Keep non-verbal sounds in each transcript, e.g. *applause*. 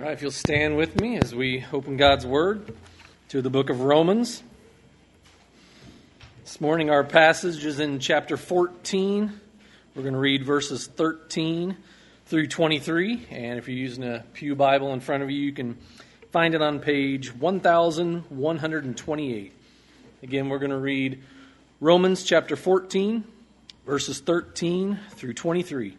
All right, if you'll stand with me as we open God's Word to the book of Romans. This morning, our passage is in chapter 14. We're going to read verses 13 through 23. And if you're using a Pew Bible in front of you, you can find it on page 1128. Again, we're going to read Romans chapter 14, verses 13 through 23.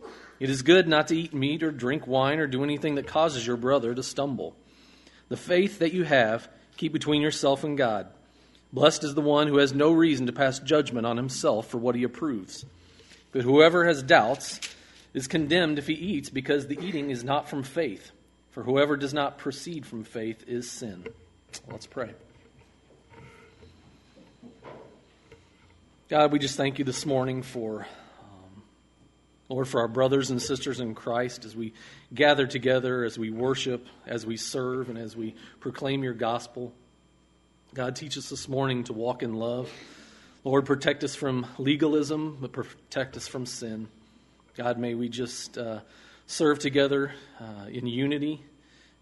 It is good not to eat meat or drink wine or do anything that causes your brother to stumble. The faith that you have, keep between yourself and God. Blessed is the one who has no reason to pass judgment on himself for what he approves. But whoever has doubts is condemned if he eats, because the eating is not from faith. For whoever does not proceed from faith is sin. Let's pray. God, we just thank you this morning for Lord, for our brothers and sisters in Christ as we gather together, as we worship, as we serve, and as we proclaim your gospel. God, teach us this morning to walk in love. Lord, protect us from legalism, but protect us from sin. God, may we just uh, serve together uh, in unity.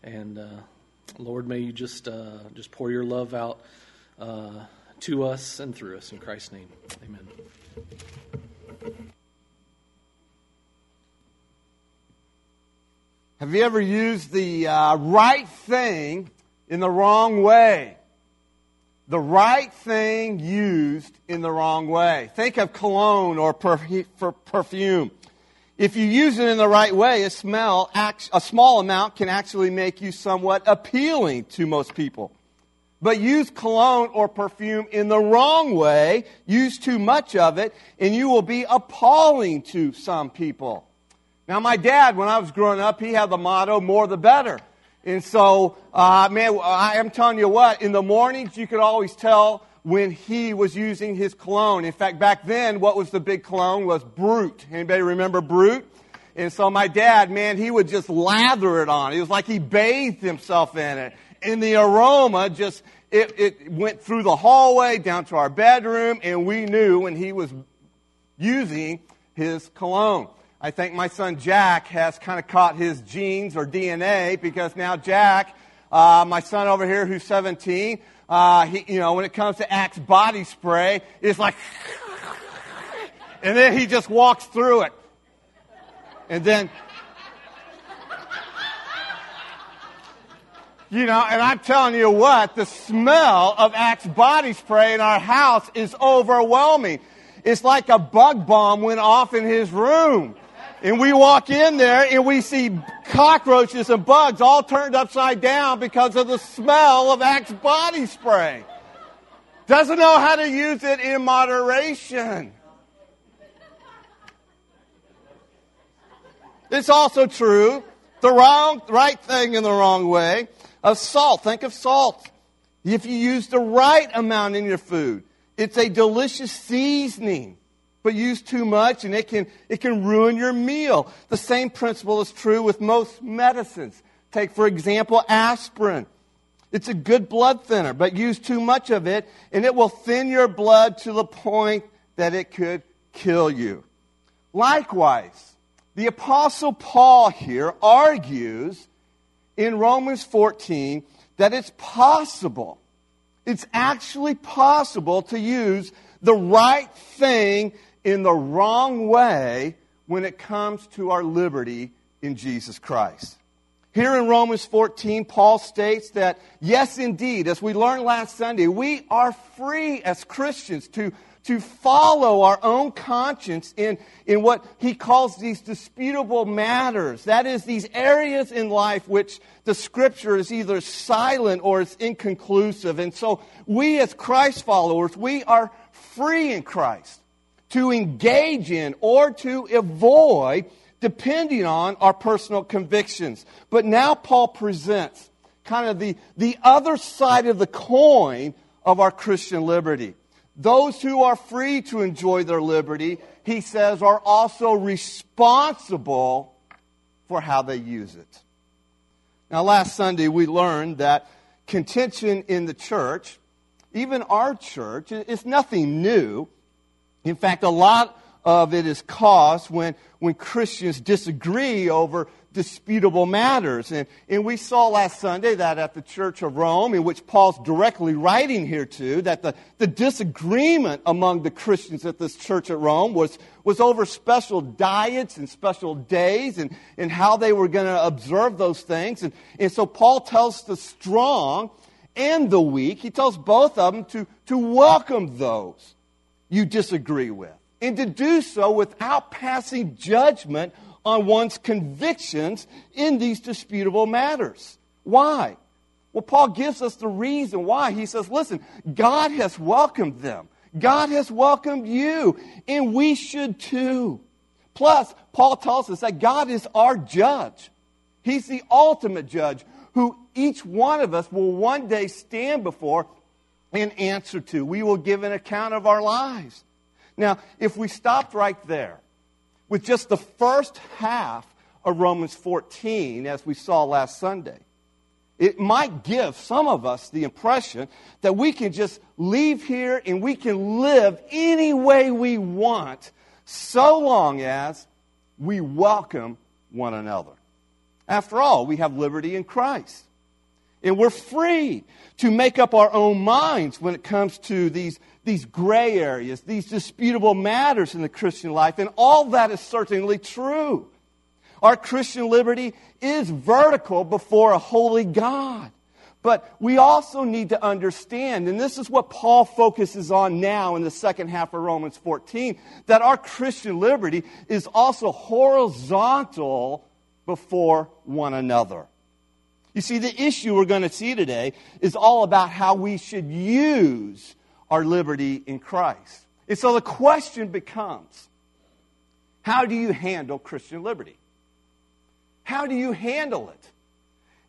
And uh, Lord, may you just, uh, just pour your love out uh, to us and through us. In Christ's name, amen. Have you ever used the uh, right thing in the wrong way? The right thing used in the wrong way. Think of cologne or perfume. If you use it in the right way, a smell, a small amount can actually make you somewhat appealing to most people. But use cologne or perfume in the wrong way, use too much of it, and you will be appalling to some people. Now, my dad, when I was growing up, he had the motto, more the better. And so, uh, man, I am telling you what, in the mornings, you could always tell when he was using his cologne. In fact, back then, what was the big cologne was Brut. Anybody remember Brut? And so my dad, man, he would just lather it on. It was like he bathed himself in it. And the aroma just, it, it went through the hallway down to our bedroom, and we knew when he was using his cologne. I think my son Jack has kind of caught his genes or DNA because now Jack, uh, my son over here who's 17, uh, he, you know, when it comes to Axe body spray, it's like, *laughs* and then he just walks through it. And then, you know, and I'm telling you what, the smell of Axe body spray in our house is overwhelming. It's like a bug bomb went off in his room. And we walk in there and we see cockroaches and bugs all turned upside down because of the smell of Axe body spray. Doesn't know how to use it in moderation. It's also true, the wrong, right thing in the wrong way, of salt. Think of salt. If you use the right amount in your food, it's a delicious seasoning but use too much and it can, it can ruin your meal. The same principle is true with most medicines. Take, for example, aspirin. It's a good blood thinner, but use too much of it and it will thin your blood to the point that it could kill you. Likewise, the Apostle Paul here argues in Romans 14 that it's possible, it's actually possible to use the right thing in the wrong way when it comes to our liberty in Jesus Christ. Here in Romans 14, Paul states that, yes, indeed, as we learned last Sunday, we are free as Christians to, to follow our own conscience in, in what he calls these disputable matters. That is, these areas in life which the scripture is either silent or it's inconclusive. And so we as Christ followers, we are free in Christ to engage in or to avoid depending on our personal convictions. But now Paul presents kind of the, the other side of the coin of our Christian liberty. Those who are free to enjoy their liberty, he says, are also responsible for how they use it. Now, last Sunday we learned that contention in the church, even our church, is nothing new. In fact, a lot of it is caused when, when Christians disagree over disputable matters. And, and we saw last Sunday that at the Church of Rome, in which Paul's directly writing here to, that the, the disagreement among the Christians at this church at Rome was, was over special diets and special days and, and how they were going to observe those things. And, and so Paul tells the strong and the weak, he tells both of them to, to welcome those you disagree with and to do so without passing judgment on one's convictions in these disputable matters. Why? Well, Paul gives us the reason why. He says, listen, God has welcomed them. God has welcomed you, and we should too. Plus, Paul tells us that God is our judge. He's the ultimate judge who each one of us will one day stand before and answer to. We will give an account of our lives. Now, if we stopped right there with just the first half of Romans 14, as we saw last Sunday, it might give some of us the impression that we can just leave here and we can live any way we want so long as we welcome one another. After all, we have liberty in Christ. And we're free to make up our own minds when it comes to these, these gray areas, these disputable matters in the Christian life. And all that is certainly true. Our Christian liberty is vertical before a holy God. But we also need to understand, and this is what Paul focuses on now in the second half of Romans 14, that our Christian liberty is also horizontal before one another. You see, the issue we're going to see today is all about how we should use our liberty in Christ. And so the question becomes how do you handle Christian liberty? How do you handle it?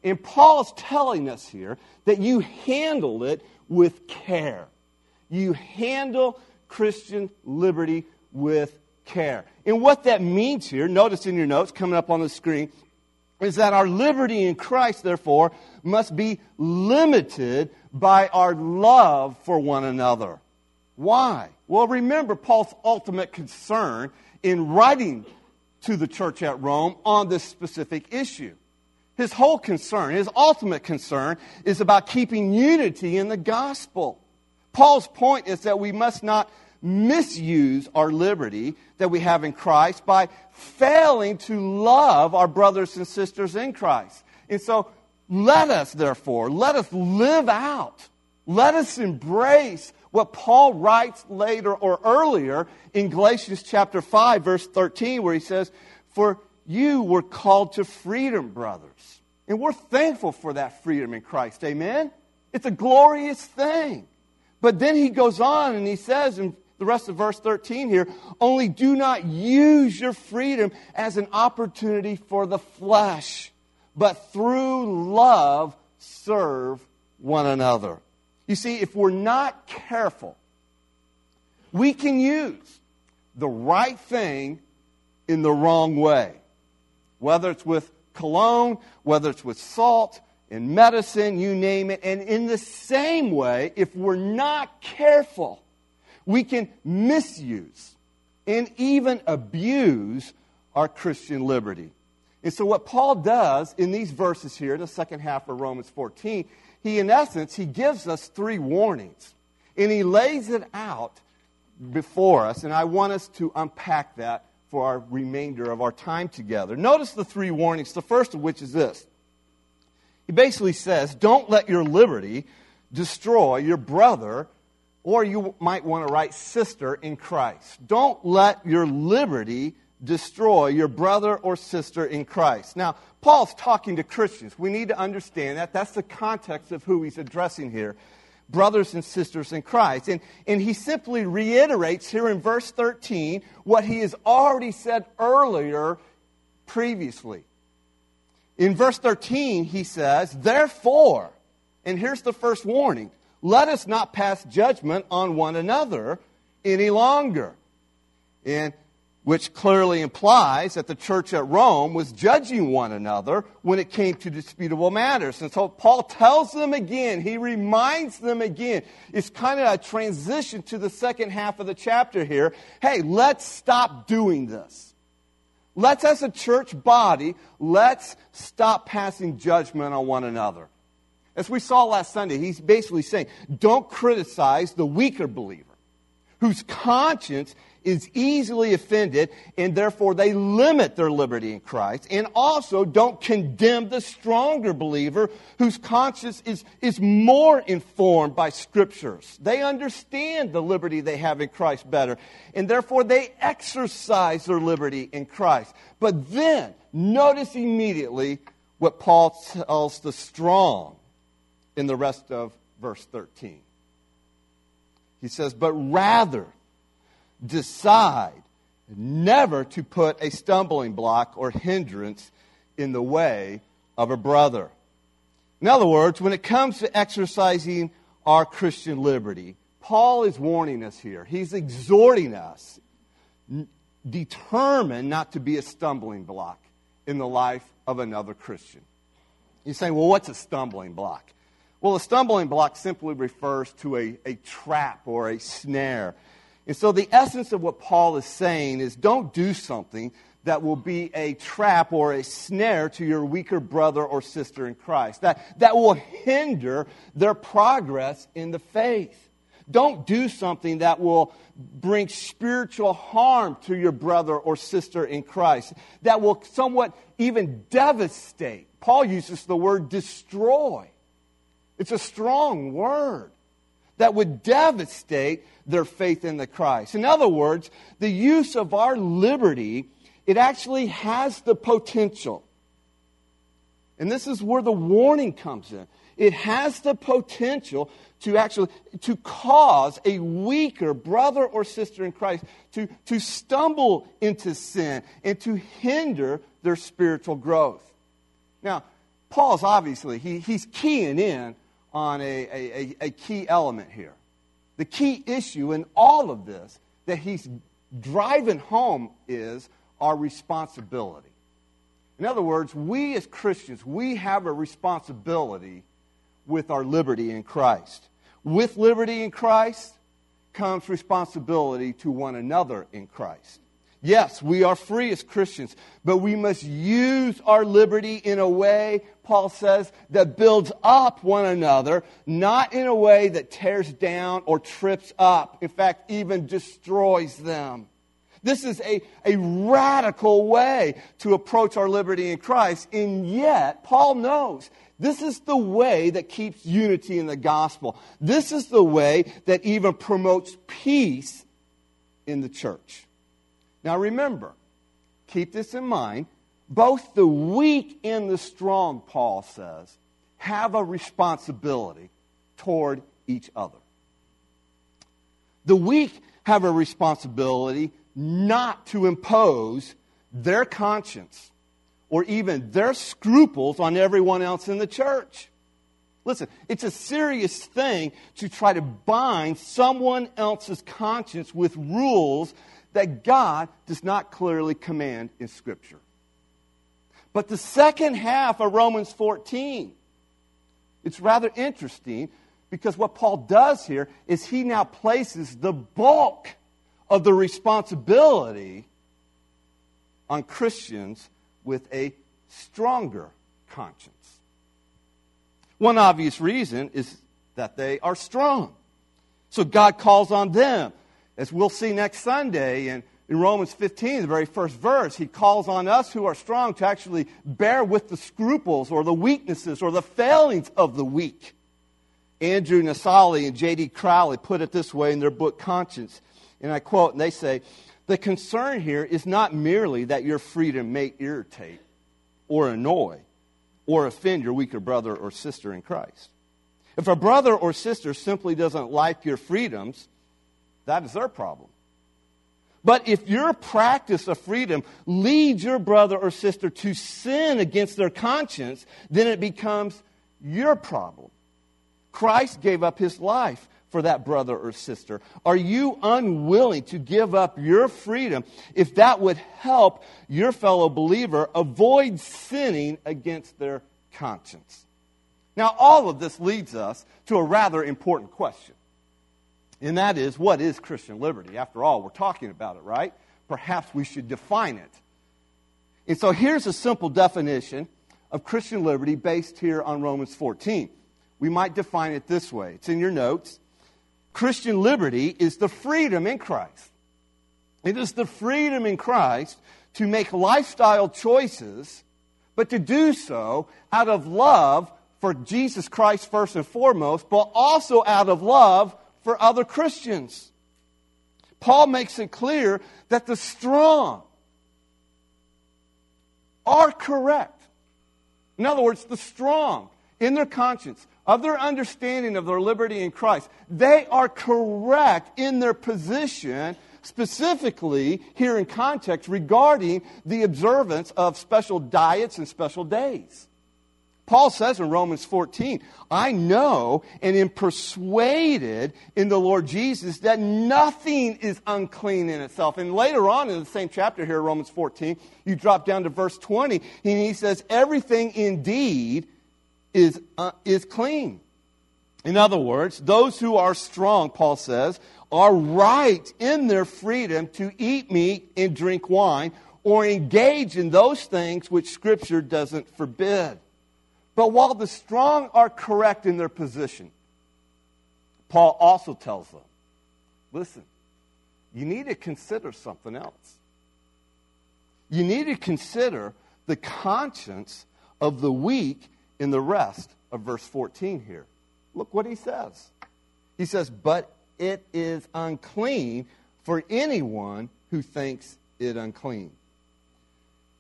And Paul's telling us here that you handle it with care. You handle Christian liberty with care. And what that means here, notice in your notes coming up on the screen, is that our liberty in Christ, therefore, must be limited by our love for one another. Why? Well, remember Paul's ultimate concern in writing to the church at Rome on this specific issue. His whole concern, his ultimate concern, is about keeping unity in the gospel. Paul's point is that we must not misuse our liberty that we have in Christ by failing to love our brothers and sisters in Christ. And so let us, therefore, let us live out, let us embrace what Paul writes later or earlier in Galatians chapter 5, verse 13, where he says, For you were called to freedom, brothers. And we're thankful for that freedom in Christ. Amen? It's a glorious thing. But then he goes on and he says in the rest of verse 13 here. Only do not use your freedom as an opportunity for the flesh, but through love serve one another. You see, if we're not careful, we can use the right thing in the wrong way. Whether it's with cologne, whether it's with salt, in medicine, you name it. And in the same way, if we're not careful, we can misuse and even abuse our Christian liberty. And so what Paul does in these verses here, in the second half of Romans 14, he in essence, he gives us three warnings. And he lays it out before us, and I want us to unpack that for our remainder of our time together. Notice the three warnings, the first of which is this. He basically says, Don't let your liberty destroy your brother, or you might want to write sister in Christ. Don't let your liberty destroy your brother or sister in Christ. Now, Paul's talking to Christians. We need to understand that. That's the context of who he's addressing here brothers and sisters in Christ. And, and he simply reiterates here in verse 13 what he has already said earlier previously. In verse 13, he says, Therefore, and here's the first warning let us not pass judgment on one another any longer. And which clearly implies that the church at Rome was judging one another when it came to disputable matters. And so Paul tells them again, he reminds them again. It's kind of a transition to the second half of the chapter here. Hey, let's stop doing this. Let's, as a church body, let's stop passing judgment on one another. As we saw last Sunday, he's basically saying, don't criticize the weaker believer whose conscience is easily offended, and therefore they limit their liberty in Christ, and also don't condemn the stronger believer whose conscience is, is more informed by scriptures. They understand the liberty they have in Christ better, and therefore they exercise their liberty in Christ. But then, notice immediately what Paul tells the strong in the rest of verse 13. He says, But rather, decide never to put a stumbling block or hindrance in the way of a brother. In other words, when it comes to exercising our Christian liberty, Paul is warning us here. He's exhorting us, determined not to be a stumbling block in the life of another Christian. You're saying, well, what's a stumbling block? Well, a stumbling block simply refers to a, a trap or a snare. And so the essence of what Paul is saying is don't do something that will be a trap or a snare to your weaker brother or sister in Christ, that, that will hinder their progress in the faith. Don't do something that will bring spiritual harm to your brother or sister in Christ, that will somewhat even devastate. Paul uses the word destroy. It's a strong word that would devastate their faith in the Christ. In other words, the use of our liberty, it actually has the potential. And this is where the warning comes in. It has the potential to actually to cause a weaker brother or sister in Christ to, to stumble into sin and to hinder their spiritual growth. Now, Paul's obviously he, he's keying in on a, a, a key element here. The key issue in all of this that he's driving home is our responsibility. In other words, we as Christians, we have a responsibility with our liberty in Christ. With liberty in Christ comes responsibility to one another in Christ. Yes, we are free as Christians, but we must use our liberty in a way, Paul says, that builds up one another, not in a way that tears down or trips up, in fact, even destroys them. This is a, a radical way to approach our liberty in Christ, and yet, Paul knows this is the way that keeps unity in the gospel. This is the way that even promotes peace in the church. Now remember, keep this in mind. Both the weak and the strong, Paul says, have a responsibility toward each other. The weak have a responsibility not to impose their conscience or even their scruples on everyone else in the church. Listen, it's a serious thing to try to bind someone else's conscience with rules that God does not clearly command in Scripture. But the second half of Romans 14, it's rather interesting because what Paul does here is he now places the bulk of the responsibility on Christians with a stronger conscience. One obvious reason is that they are strong. So God calls on them as we'll see next Sunday in, In Romans 15, the very first verse, he calls on us who are strong to actually bear with the scruples or the weaknesses or the failings of the weak. Andrew Naselli and J.D. Crowley put it this way in their book Conscience. And I quote, and they say, The concern here is not merely that your freedom may irritate or annoy or offend your weaker brother or sister in Christ. If a brother or sister simply doesn't like your freedoms, that is their problem. But if your practice of freedom leads your brother or sister to sin against their conscience, then it becomes your problem. Christ gave up his life for that brother or sister. Are you unwilling to give up your freedom if that would help your fellow believer avoid sinning against their conscience? Now, all of this leads us to a rather important question. And that is, what is Christian liberty? After all, we're talking about it, right? Perhaps we should define it. And so here's a simple definition of Christian liberty based here on Romans 14. We might define it this way it's in your notes. Christian liberty is the freedom in Christ. It is the freedom in Christ to make lifestyle choices, but to do so out of love for Jesus Christ first and foremost, but also out of love for other Christians. Paul makes it clear that the strong are correct. In other words, the strong in their conscience, of their understanding of their liberty in Christ, they are correct in their position, specifically here in context regarding the observance of special diets and special days. Paul says in Romans 14, I know and am persuaded in the Lord Jesus that nothing is unclean in itself. And later on in the same chapter here, Romans 14, you drop down to verse 20, and he says, Everything indeed is, uh, is clean. In other words, those who are strong, Paul says, are right in their freedom to eat meat and drink wine or engage in those things which Scripture doesn't forbid. But while the strong are correct in their position, Paul also tells them listen, you need to consider something else. You need to consider the conscience of the weak in the rest of verse 14 here. Look what he says. He says, But it is unclean for anyone who thinks it unclean.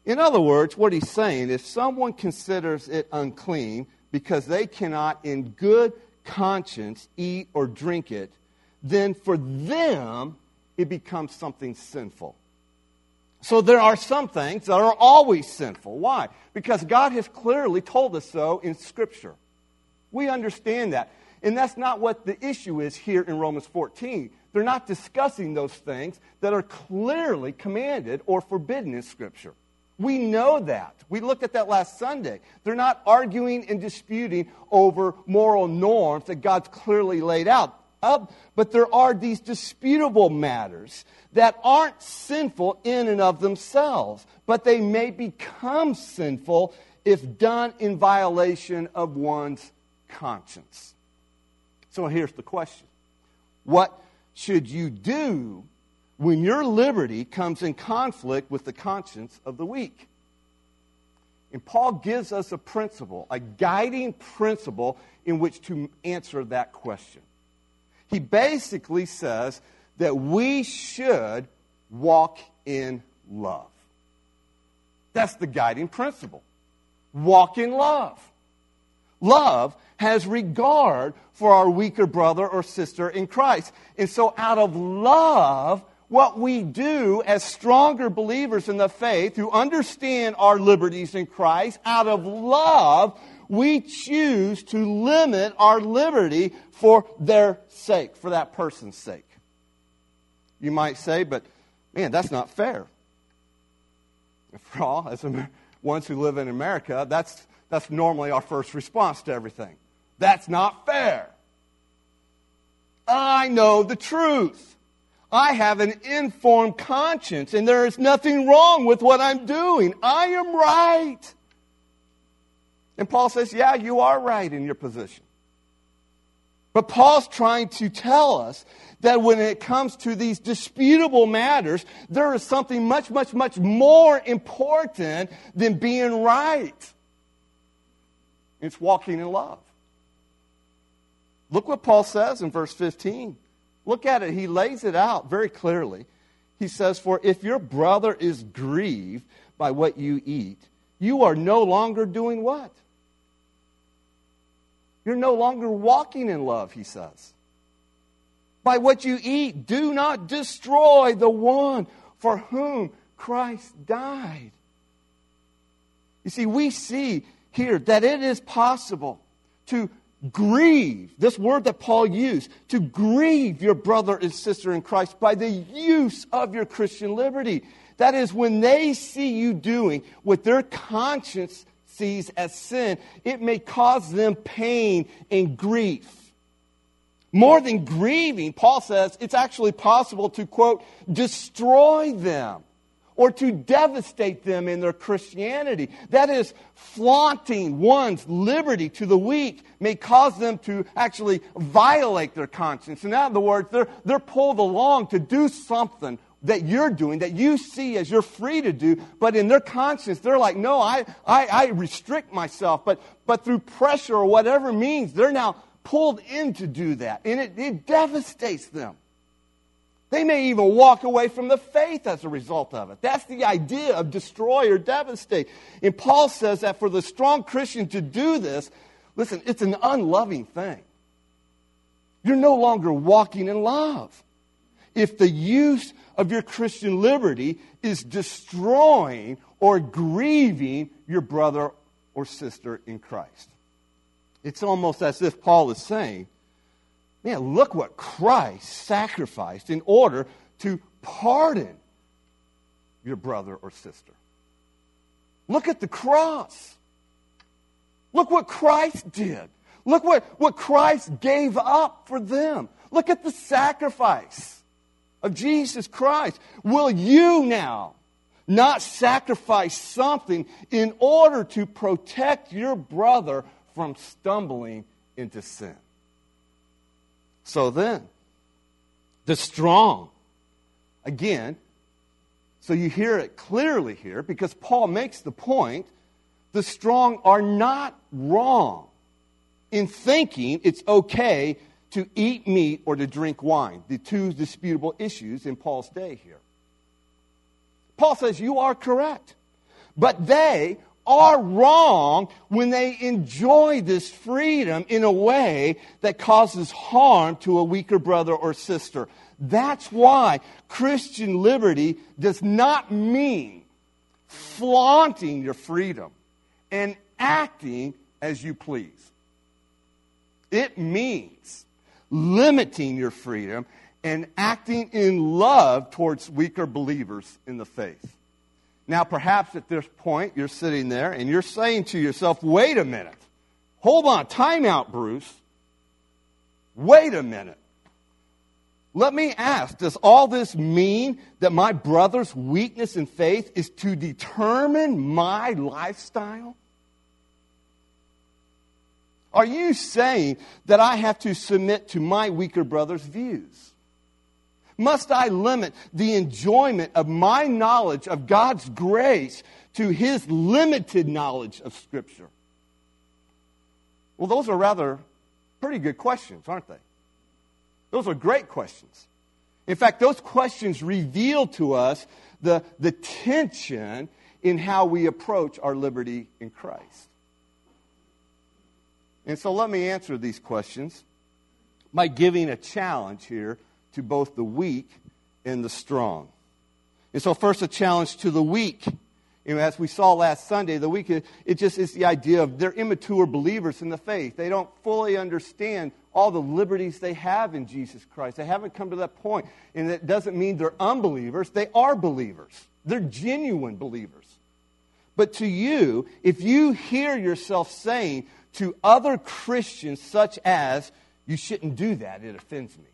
In other words, what he's saying, if someone considers it unclean because they cannot in good conscience eat or drink it, then for them it becomes something sinful. So there are some things that are always sinful. Why? Because God has clearly told us so in Scripture. We understand that. And that's not what the issue is here in Romans 14. They're not discussing those things that are clearly commanded or forbidden in Scripture. We know that. We looked at that last Sunday. They're not arguing and disputing over moral norms that God's clearly laid out. but there are these disputable matters that aren't sinful in and of themselves, but they may become sinful if done in violation of one's conscience. So here's the question What should you do when your liberty comes in conflict with the conscience of the weak. And Paul gives us a principle, a guiding principle in which to answer that question. He basically says that we should walk in love. That's the guiding principle. Walk in love. Love has regard for our weaker brother or sister in Christ. And so, out of love, what we do as stronger believers in the faith who understand our liberties in Christ, out of love, we choose to limit our liberty for their sake, for that person's sake. You might say, but man, that's not fair. For all, as ones who live in America, that's, that's normally our first response to everything. That's not fair. I know the truth. I have an informed conscience, and there is nothing wrong with what I'm doing. I am right. And Paul says, Yeah, you are right in your position. But Paul's trying to tell us that when it comes to these disputable matters, there is something much, much, much more important than being right. It's walking in love. Look what Paul says in verse 15. Look at it. He lays it out very clearly. He says, For if your brother is grieved by what you eat, you are no longer doing what? You're no longer walking in love, he says. By what you eat, do not destroy the one for whom Christ died. You see, we see here that it is possible to grieve, this word that Paul used, to grieve your brother and sister in Christ by the use of your Christian liberty. That is, when they see you doing what their conscience sees as sin, it may cause them pain and grief. More than grieving, Paul says it's actually possible to, quote, destroy them or to devastate them in their Christianity. That is, flaunting one's liberty to the weak may cause them to actually violate their conscience. In other words, they're, they're pulled along to do something that you're doing, that you see as you're free to do, but in their conscience, they're like, no, I, I, I restrict myself. But, but through pressure or whatever means, they're now pulled in to do that. And it, it devastates them. They may even walk away from the faith as a result of it. That's the idea of destroy or devastate. And Paul says that for the strong Christian to do this, listen, it's an unloving thing. You're no longer walking in love. If the use of your Christian liberty is destroying or grieving your brother or sister in Christ. It's almost as if Paul is saying, Man, look what Christ sacrificed in order to pardon your brother or sister. Look at the cross. Look what Christ did. Look what, what Christ gave up for them. Look at the sacrifice of Jesus Christ. Will you now not sacrifice something in order to protect your brother from stumbling into sin? So then, the strong, again, so you hear it clearly here because Paul makes the point the strong are not wrong in thinking it's okay to eat meat or to drink wine, the two disputable issues in Paul's day here. Paul says you are correct, but they are wrong when they enjoy this freedom in a way that causes harm to a weaker brother or sister. That's why Christian liberty does not mean flaunting your freedom and acting as you please. It means limiting your freedom and acting in love towards weaker believers in the faith. Now, perhaps at this point, you're sitting there and you're saying to yourself, wait a minute. Hold on. Time out, Bruce. Wait a minute. Let me ask Does all this mean that my brother's weakness in faith is to determine my lifestyle? Are you saying that I have to submit to my weaker brother's views? Must I limit the enjoyment of my knowledge of God's grace to his limited knowledge of Scripture? Well, those are rather pretty good questions, aren't they? Those are great questions. In fact, those questions reveal to us the, the tension in how we approach our liberty in Christ. And so let me answer these questions by giving a challenge here to both the weak and the strong. And so, first, a challenge to the weak. You know, as we saw last Sunday, the weak, it just is the idea of they're immature believers in the faith. They don't fully understand all the liberties they have in Jesus Christ. They haven't come to that point. And it doesn't mean they're unbelievers, they are believers. They're genuine believers. But to you, if you hear yourself saying to other Christians, such as, you shouldn't do that, it offends me.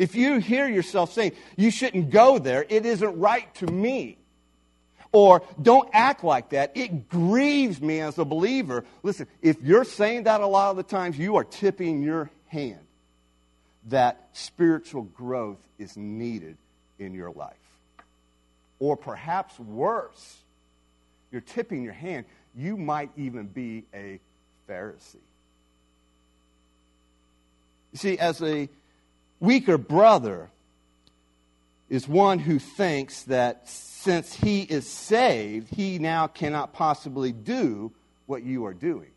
If you hear yourself saying, you shouldn't go there, it isn't right to me. Or don't act like that. It grieves me as a believer. Listen, if you're saying that a lot of the times, you are tipping your hand. that spiritual growth is needed in your life. Or perhaps worse, you're tipping your hand, you might even be a Pharisee. You see, as a weaker brother is one who thinks that since he is saved, he now cannot possibly do what you are doing.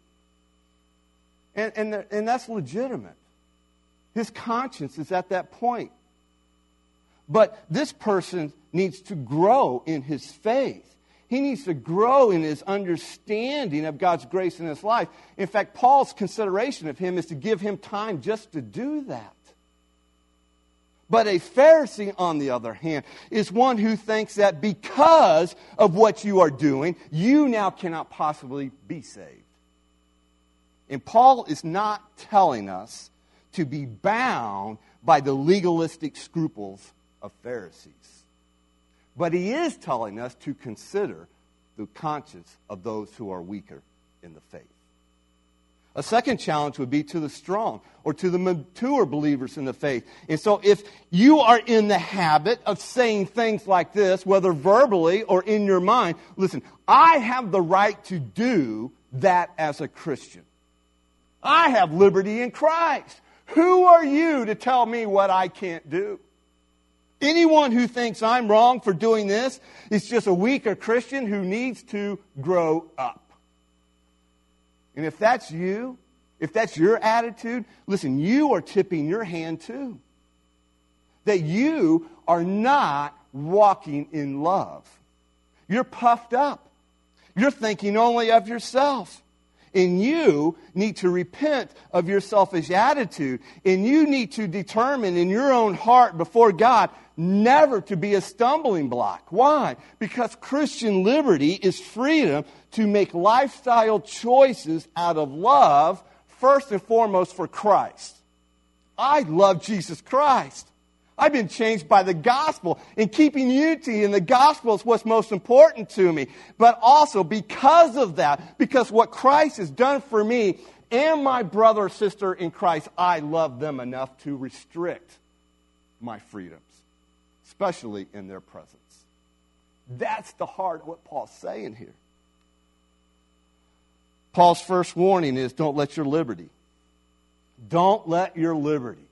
And, and, and that's legitimate. His conscience is at that point. But this person needs to grow in his faith. He needs to grow in his understanding of God's grace in his life. In fact, Paul's consideration of him is to give him time just to do that. But a Pharisee, on the other hand, is one who thinks that because of what you are doing, you now cannot possibly be saved. And Paul is not telling us to be bound by the legalistic scruples of Pharisees. But he is telling us to consider the conscience of those who are weaker in the faith. A second challenge would be to the strong or to the mature believers in the faith. And so, if you are in the habit of saying things like this, whether verbally or in your mind, listen, I have the right to do that as a Christian. I have liberty in Christ. Who are you to tell me what I can't do? Anyone who thinks I'm wrong for doing this is just a weaker Christian who needs to grow up. And if that's you, if that's your attitude, listen, you are tipping your hand too. That you are not walking in love. You're puffed up. You're thinking only of yourself. And you need to repent of your selfish attitude. And you need to determine in your own heart before God never to be a stumbling block. Why? Because Christian liberty is freedom to make lifestyle choices out of love, first and foremost for Christ. I love Jesus Christ. I've been changed by the gospel. And keeping unity in the gospel is what's most important to me. But also because of that, because what Christ has done for me and my brother or sister in Christ, I love them enough to restrict my freedoms, especially in their presence. That's the heart of what Paul's saying here. Paul's first warning is don't let your liberty, don't let your liberty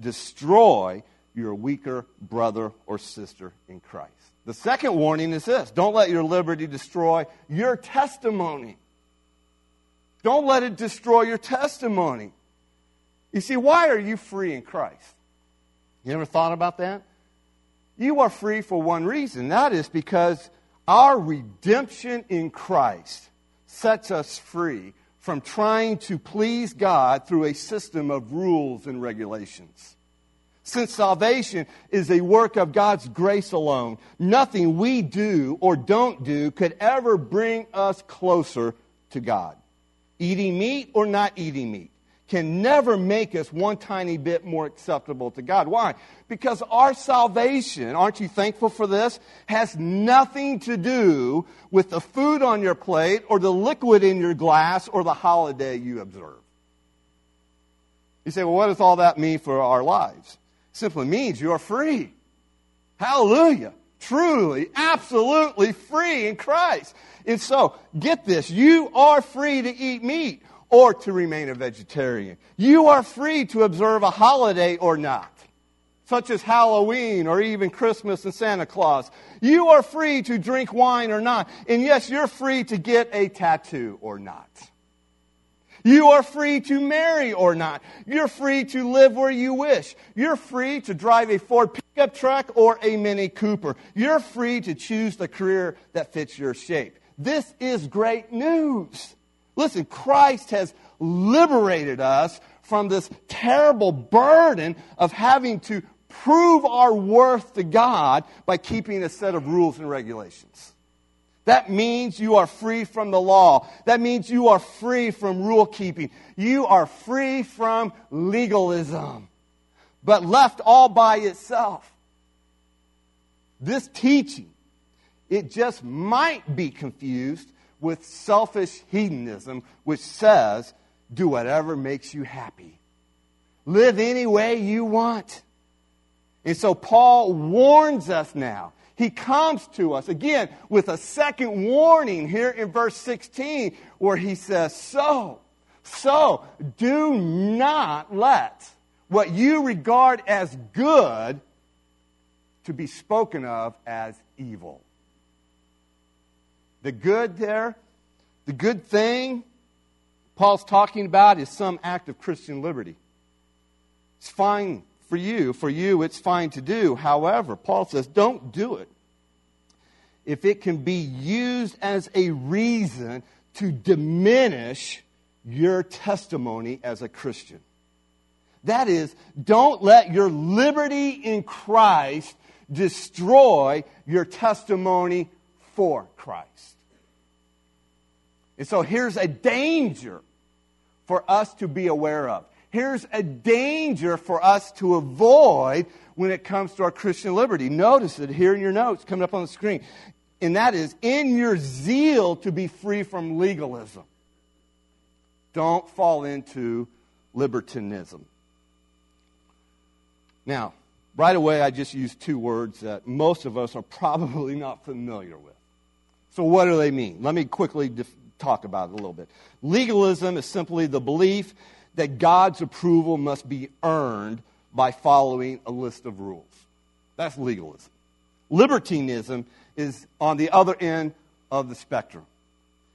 destroy your weaker brother or sister in Christ. The second warning is this don't let your liberty destroy your testimony. Don't let it destroy your testimony. You see, why are you free in Christ? You ever thought about that? You are free for one reason. That is because our redemption in Christ sets us free from trying to please God through a system of rules and regulations. Since salvation is a work of God's grace alone, nothing we do or don't do could ever bring us closer to God. Eating meat or not eating meat can never make us one tiny bit more acceptable to God. Why? Because our salvation, aren't you thankful for this, has nothing to do with the food on your plate or the liquid in your glass or the holiday you observe. You say, well, what does all that mean for our lives? It simply means you are free. Hallelujah. Truly, absolutely free in Christ. And so, get this. You are free to eat meat or to remain a vegetarian. You are free to observe a holiday or not, such as Halloween or even Christmas and Santa Claus. You are free to drink wine or not. And yes, you're free to get a tattoo or not. You are free to marry or not. You're free to live where you wish. You're free to drive a Ford pickup truck or a Mini Cooper. You're free to choose the career that fits your shape. This is great news. Listen, Christ has liberated us from this terrible burden of having to prove our worth to God by keeping a set of rules and regulations. That means you are free from the law. That means you are free from rule keeping. You are free from legalism, but left all by itself. This teaching, it just might be confused with selfish hedonism, which says, do whatever makes you happy. Live any way you want. And so Paul warns us now. He comes to us again with a second warning here in verse 16 where he says, So, so do not let what you regard as good to be spoken of as evil. The good there, the good thing Paul's talking about is some act of Christian liberty. It's fine for you. For you, it's fine to do. However, Paul says, don't do it if it can be used as a reason to diminish your testimony as a Christian. That is, don't let your liberty in Christ destroy your testimony for Christ. And so here's a danger for us to be aware of. Here's a danger for us to avoid when it comes to our Christian liberty. Notice it here in your notes coming up on the screen. And that is in your zeal to be free from legalism. Don't fall into libertinism. Now, right away, I just used two words that most of us are *laughs* probably not familiar with. So, what do they mean? Let me quickly talk about it a little bit. Legalism is simply the belief that God's approval must be earned by following a list of rules. That's legalism. Libertinism is on the other end of the spectrum.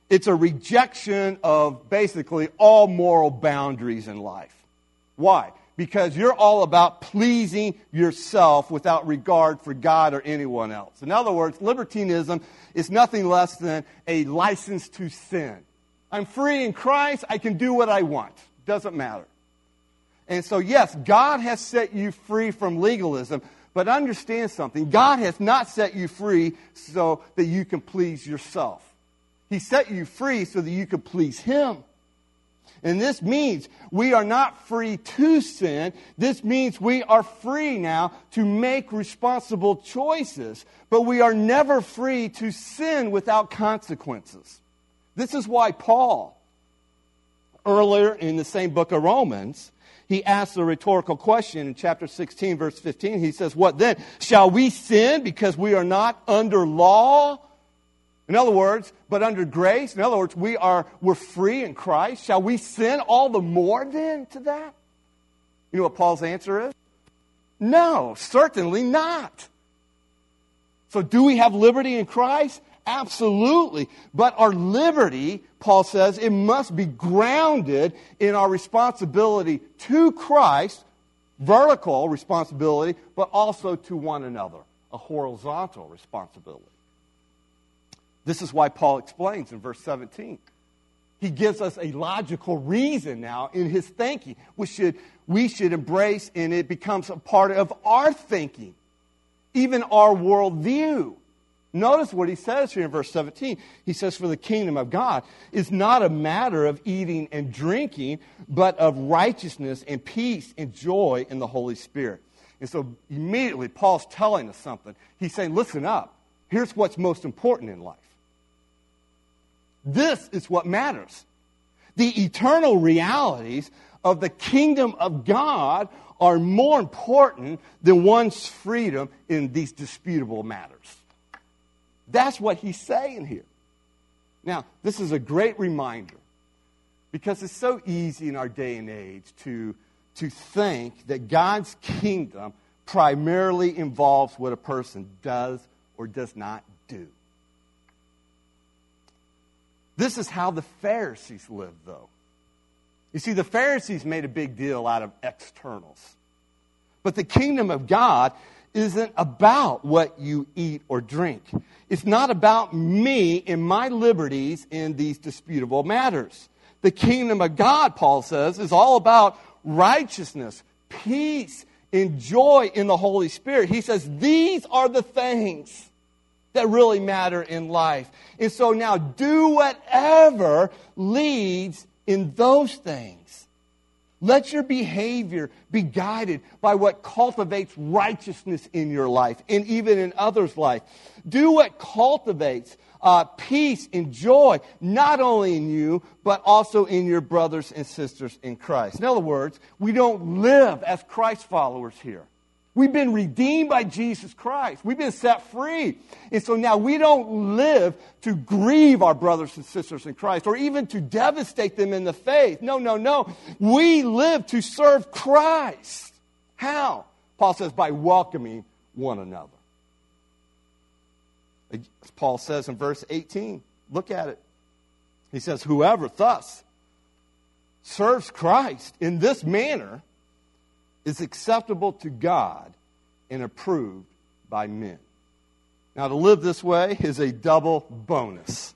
It's a rejection of basically all moral boundaries in life. Why? Because you're all about pleasing yourself without regard for God or anyone else. In other words, libertinism is nothing less than a license to sin. I'm free in Christ, I can do what I want. Doesn't matter. And so, yes, God has set you free from legalism, but understand something God has not set you free so that you can please yourself. He set you free so that you could please Him. And this means we are not free to sin. This means we are free now to make responsible choices. But we are never free to sin without consequences. This is why Paul, earlier in the same book of Romans, he asks a rhetorical question in chapter 16, verse 15. He says, What then? Shall we sin because we are not under law? In other words, but under grace, in other words, we are we're free in Christ. Shall we sin all the more then to that? You know what Paul's answer is? No, certainly not. So do we have liberty in Christ? Absolutely. But our liberty, Paul says, it must be grounded in our responsibility to Christ, vertical responsibility, but also to one another, a horizontal responsibility. This is why Paul explains in verse 17. He gives us a logical reason now in his thinking, which should, we should embrace, and it becomes a part of our thinking, even our worldview. Notice what he says here in verse 17. He says, For the kingdom of God is not a matter of eating and drinking, but of righteousness and peace and joy in the Holy Spirit. And so immediately, Paul's telling us something. He's saying, Listen up. Here's what's most important in life this is what matters. The eternal realities of the kingdom of God are more important than one's freedom in these disputable matters. That's what he's saying here. Now, this is a great reminder because it's so easy in our day and age to, to think that God's kingdom primarily involves what a person does or does not do. This is how the Pharisees lived, though. You see, the Pharisees made a big deal out of externals. But the kingdom of God isn't about what you eat or drink. It's not about me and my liberties in these disputable matters. The kingdom of God, Paul says, is all about righteousness, peace, and joy in the Holy Spirit. He says, These are the things that really matter in life. And so now do whatever leads in those things. Let your behavior be guided by what cultivates righteousness in your life and even in others' life. Do what cultivates uh, peace and joy, not only in you, but also in your brothers and sisters in Christ. In other words, we don't live as Christ followers here. We've been redeemed by Jesus Christ. We've been set free. And so now we don't live to grieve our brothers and sisters in Christ or even to devastate them in the faith. No, no, no. We live to serve Christ. How? Paul says by welcoming one another. As Paul says in verse 18, look at it. He says, Whoever thus serves Christ in this manner is acceptable to God and approved by men. Now, to live this way is a double bonus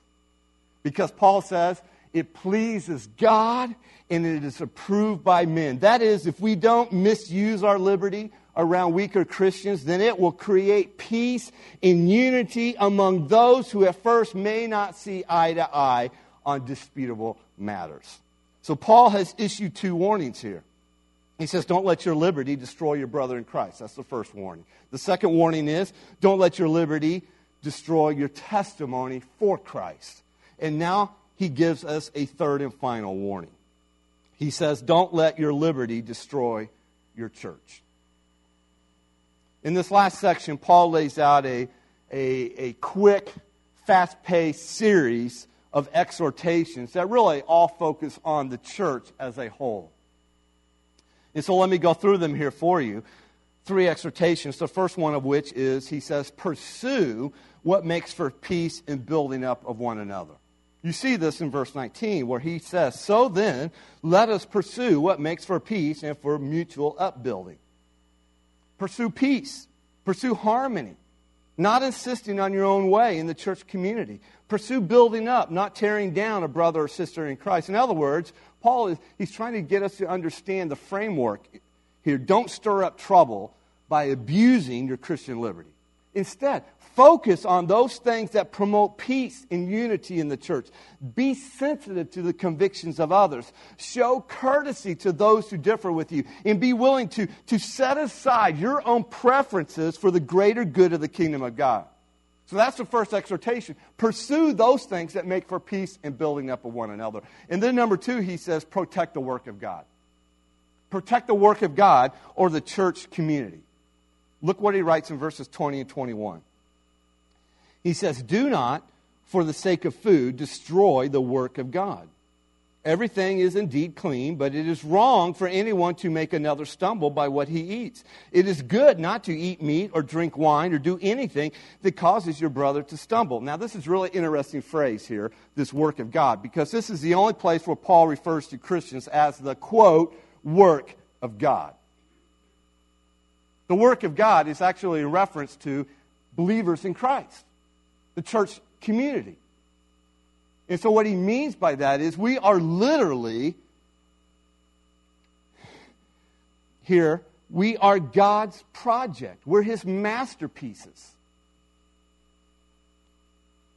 because Paul says it pleases God and it is approved by men. That is, if we don't misuse our liberty around weaker Christians, then it will create peace and unity among those who at first may not see eye to eye on disputable matters. So, Paul has issued two warnings here. He says, Don't let your liberty destroy your brother in Christ. That's the first warning. The second warning is, Don't let your liberty destroy your testimony for Christ. And now he gives us a third and final warning. He says, Don't let your liberty destroy your church. In this last section, Paul lays out a, a, a quick, fast paced series of exhortations that really all focus on the church as a whole. And so let me go through them here for you. Three exhortations, the first one of which is he says, Pursue what makes for peace and building up of one another. You see this in verse 19 where he says, So then, let us pursue what makes for peace and for mutual upbuilding. Pursue peace, pursue harmony, not insisting on your own way in the church community. Pursue building up, not tearing down a brother or sister in Christ. In other words, Paul is he's trying to get us to understand the framework here. Don't stir up trouble by abusing your Christian liberty. Instead, focus on those things that promote peace and unity in the church. Be sensitive to the convictions of others. Show courtesy to those who differ with you. And be willing to, to set aside your own preferences for the greater good of the kingdom of God. So that's the first exhortation. Pursue those things that make for peace and building up of one another. And then number two, he says, protect the work of God. Protect the work of God or the church community. Look what he writes in verses 20 and 21. He says, Do not, for the sake of food, destroy the work of God. Everything is indeed clean, but it is wrong for anyone to make another stumble by what he eats. It is good not to eat meat or drink wine or do anything that causes your brother to stumble. Now, this is really interesting phrase here, this work of God, because this is the only place where Paul refers to Christians as the quote, work of God. The work of God is actually a reference to believers in Christ, the church community. And so, what he means by that is we are literally here, we are God's project, we're his masterpieces.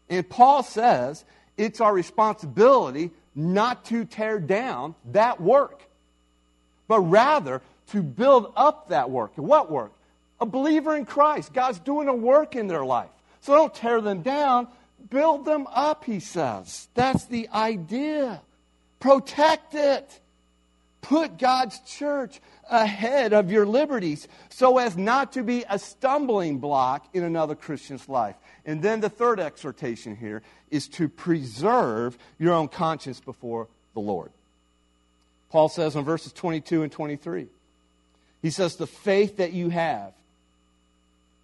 And Paul says it's our responsibility not to tear down that work, but rather to build up that work. What work? A believer in Christ. God's doing a work in their life. So don't tear them down, Build them up, he says. That's the idea. Protect it. Put God's church ahead of your liberties so as not to be a stumbling block in another Christian's life. And then the third exhortation here is to preserve your own conscience before the Lord. Paul says in verses 22 and 23, he says, The faith that you have,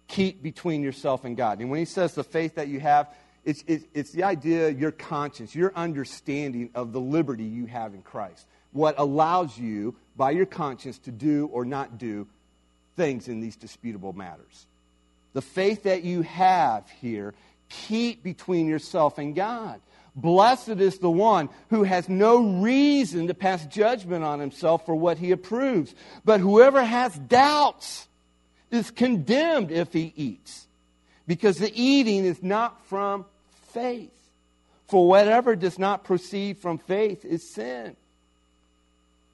keep between yourself and God. And when he says the faith that you have, it's, it's, it's the idea, your conscience, your understanding of the liberty you have in Christ. What allows you, by your conscience, to do or not do things in these disputable matters. The faith that you have here, keep between yourself and God. Blessed is the one who has no reason to pass judgment on himself for what he approves. But whoever has doubts is condemned if he eats, because the eating is not from faith. For whatever does not proceed from faith is sin.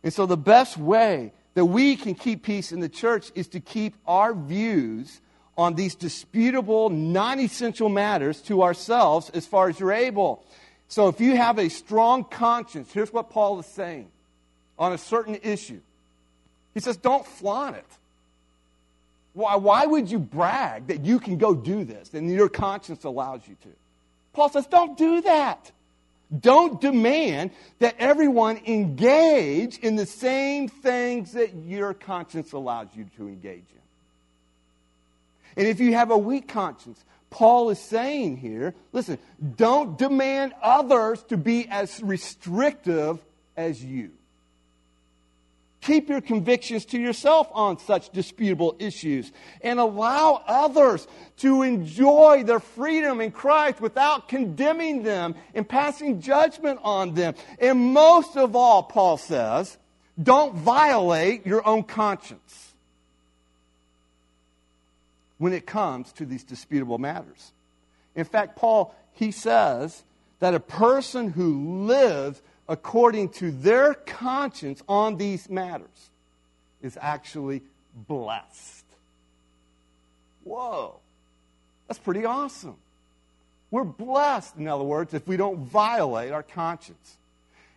And so the best way that we can keep peace in the church is to keep our views on these disputable, non essential matters to ourselves as far as you're able. So if you have a strong conscience, here's what Paul is saying on a certain issue. He says, don't flaunt it. Why, why would you brag that you can go do this and your conscience allows you to? Paul says, don't do that. Don't demand that everyone engage in the same things that your conscience allows you to engage in. And if you have a weak conscience, Paul is saying here listen, don't demand others to be as restrictive as you. Keep your convictions to yourself on such disputable issues and allow others to enjoy their freedom in Christ without condemning them and passing judgment on them. And most of all, Paul says, don't violate your own conscience when it comes to these disputable matters. In fact, Paul, he says that a person who lives according to their conscience on these matters is actually blessed. Whoa, that's pretty awesome. We're blessed, in other words, if we don't violate our conscience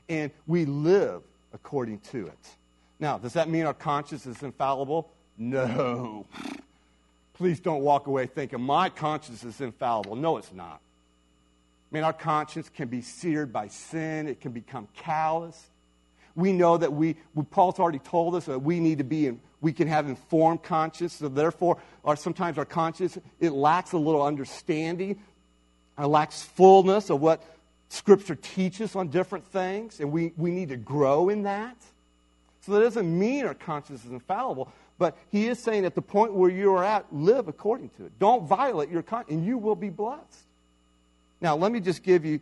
and we live according to it. Now, does that mean our conscience is infallible? No. *laughs* Please don't walk away thinking my conscience is infallible. No, it's not. I mean, our conscience can be seared by sin, it can become callous. We know that we, Paul's already told us that we need to be, in, we can have informed conscience. So therefore, our, sometimes our conscience, it lacks a little understanding. It lacks fullness of what Scripture teaches on different things. And we, we need to grow in that. So that doesn't mean our conscience is infallible. But he is saying at the point where you are at, live according to it. Don't violate your conscience, and you will be blessed. Now, let me just give you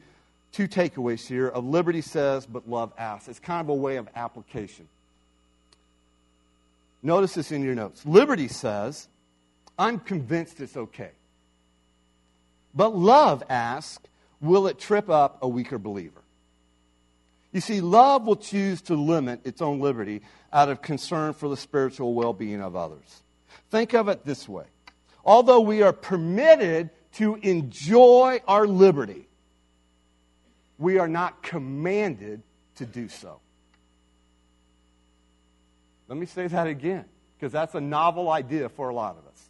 two takeaways here of liberty says, but love asks. It's kind of a way of application. Notice this in your notes. Liberty says, I'm convinced it's okay. But love asks, will it trip up a weaker believer? You see, love will choose to limit its own liberty out of concern for the spiritual well being of others. Think of it this way although we are permitted to enjoy our liberty, we are not commanded to do so. Let me say that again, because that's a novel idea for a lot of us.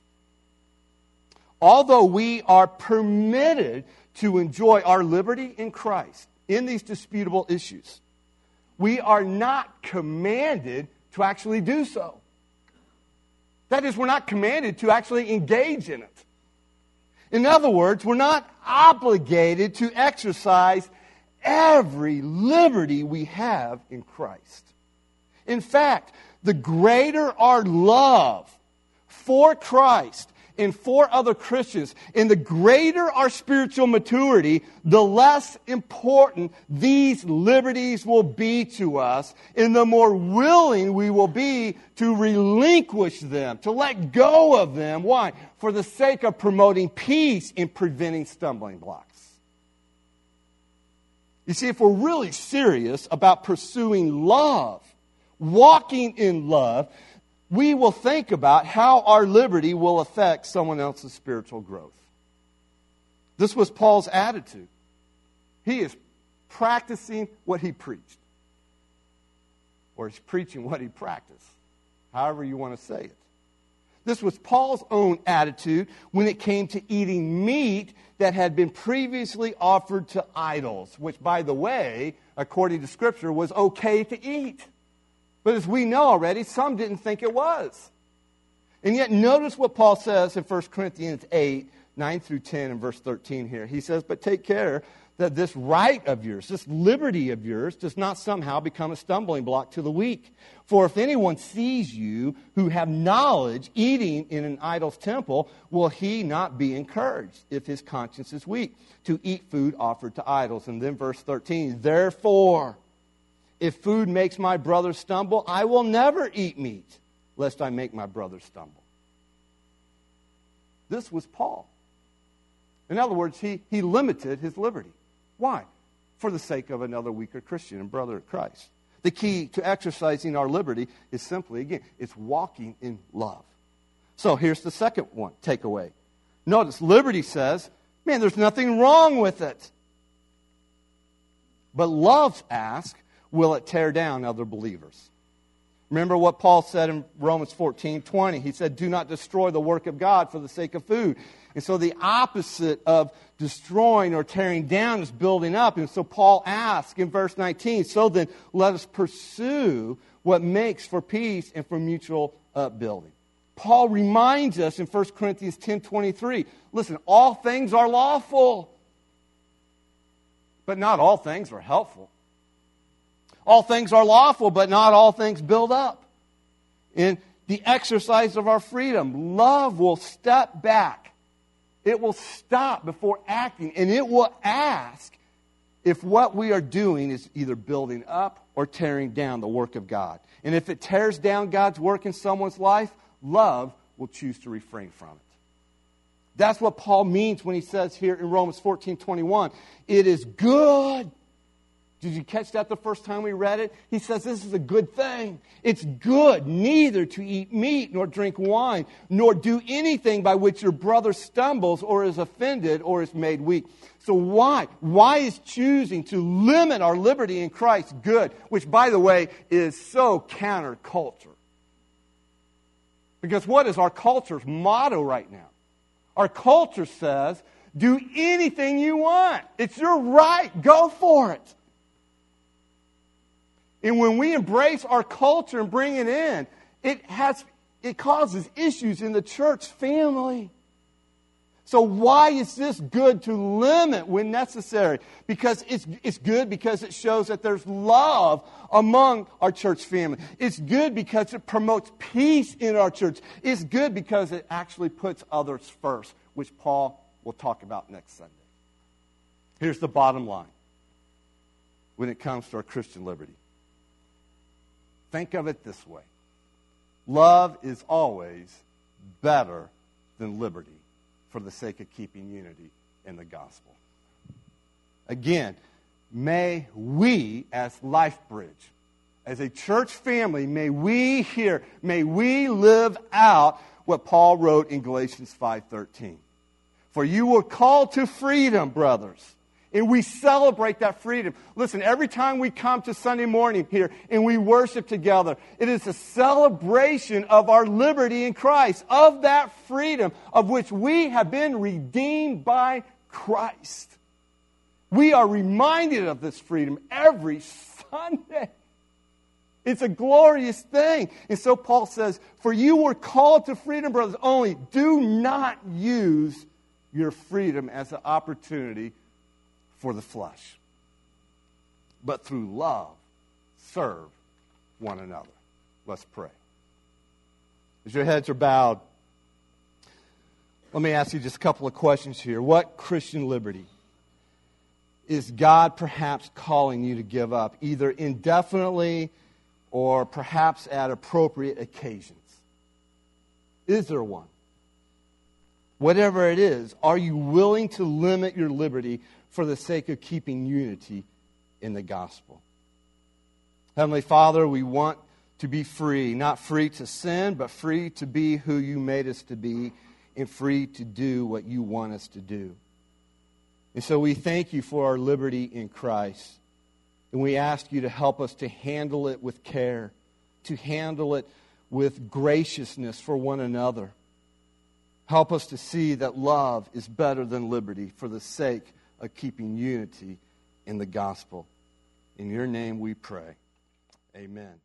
Although we are permitted to enjoy our liberty in Christ in these disputable issues, we are not commanded to actually do so. That is, we're not commanded to actually engage in it. In other words, we're not obligated to exercise every liberty we have in Christ. In fact, the greater our love for Christ and for other Christians, and the greater our spiritual maturity, the less important these liberties will be to us, and the more willing we will be to relinquish them, to let go of them. Why? For the sake of promoting peace and preventing stumbling blocks. You see, if we're really serious about pursuing love, walking in love, we will think about how our liberty will affect someone else's spiritual growth. This was Paul's attitude. He is practicing what he preached, or he's preaching what he practiced, however you want to say it. This was Paul's own attitude when it came to eating meat that had been previously offered to idols, which, by the way, according to Scripture, was okay to eat. But as we know already, some didn't think it was. And yet, notice what Paul says in 1 Corinthians 8, 9 through 10, and verse 13 here. He says, But take care that this right of yours, this liberty of yours, does not somehow become a stumbling block to the weak. For if anyone sees you who have knowledge eating in an idol's temple, will he not be encouraged, if his conscience is weak, to eat food offered to idols? And then verse 13, Therefore, if food makes my brother stumble, I will never eat meat, lest I make my brother stumble. This was Paul. In other words, he, he limited his liberty. Why? For the sake of another weaker Christian and brother of Christ. The key to exercising our liberty is simply, again, it's walking in love. So here's the second one takeaway. Notice liberty says, man, there's nothing wrong with it. But love asks, will it tear down other believers? Remember what Paul said in Romans 14 20. He said, Do not destroy the work of God for the sake of food. And so the opposite of destroying or tearing down is building up. And so Paul asks in verse 19, So then let us pursue what makes for peace and for mutual upbuilding. Paul reminds us in 1 Corinthians 10 23, listen, all things are lawful, but not all things are helpful. All things are lawful, but not all things build up. In the exercise of our freedom, love will step back. It will stop before acting, and it will ask if what we are doing is either building up or tearing down the work of God. And if it tears down God's work in someone's life, love will choose to refrain from it. That's what Paul means when he says here in Romans 14 21, it is good did you catch that the first time we read it? He says this is a good thing. It's good neither to eat meat nor drink wine, nor do anything by which your brother stumbles or is offended or is made weak. So why? Why is choosing to limit our liberty in Christ good? Which, by the way, is so counterculture. Because what is our culture's motto right now? Our culture says, do anything you want. It's your right. Go for it. And when we embrace our culture and bring it in, it, has, it causes issues in the church family. So, why is this good to limit when necessary? Because it's, it's good because it shows that there's love among our church family. It's good because it promotes peace in our church. It's good because it actually puts others first, which Paul will talk about next Sunday. Here's the bottom line when it comes to our Christian liberty Think of it this way love is always better than liberty for the sake of keeping unity in the gospel. Again, may we, as LifeBridge, as a church family, may we hear, may we live out what Paul wrote in Galatians 5:13. For you were called to freedom, brothers. And we celebrate that freedom. Listen, every time we come to Sunday morning here and we worship together, it is a celebration of our liberty in Christ, of that freedom of which we have been redeemed by Christ. We are reminded of this freedom every Sunday. It's a glorious thing. And so Paul says, For you were called to freedom, brothers, only do not use your freedom as an opportunity for the flesh, but through love serve one another. Let's pray. As your heads are bowed, let me ask you just a couple of questions here. What Christian liberty is God perhaps calling you to give up, either indefinitely or perhaps at appropriate occasions? Is there one? Whatever it is, are you willing to limit your liberty for the sake of keeping unity in the gospel. Heavenly Father, we want to be free, not free to sin, but free to be who you made us to be and free to do what you want us to do. And so we thank you for our liberty in Christ. And we ask you to help us to handle it with care, to handle it with graciousness for one another. Help us to see that love is better than liberty for the sake of keeping unity in the gospel. In your name we pray. Amen.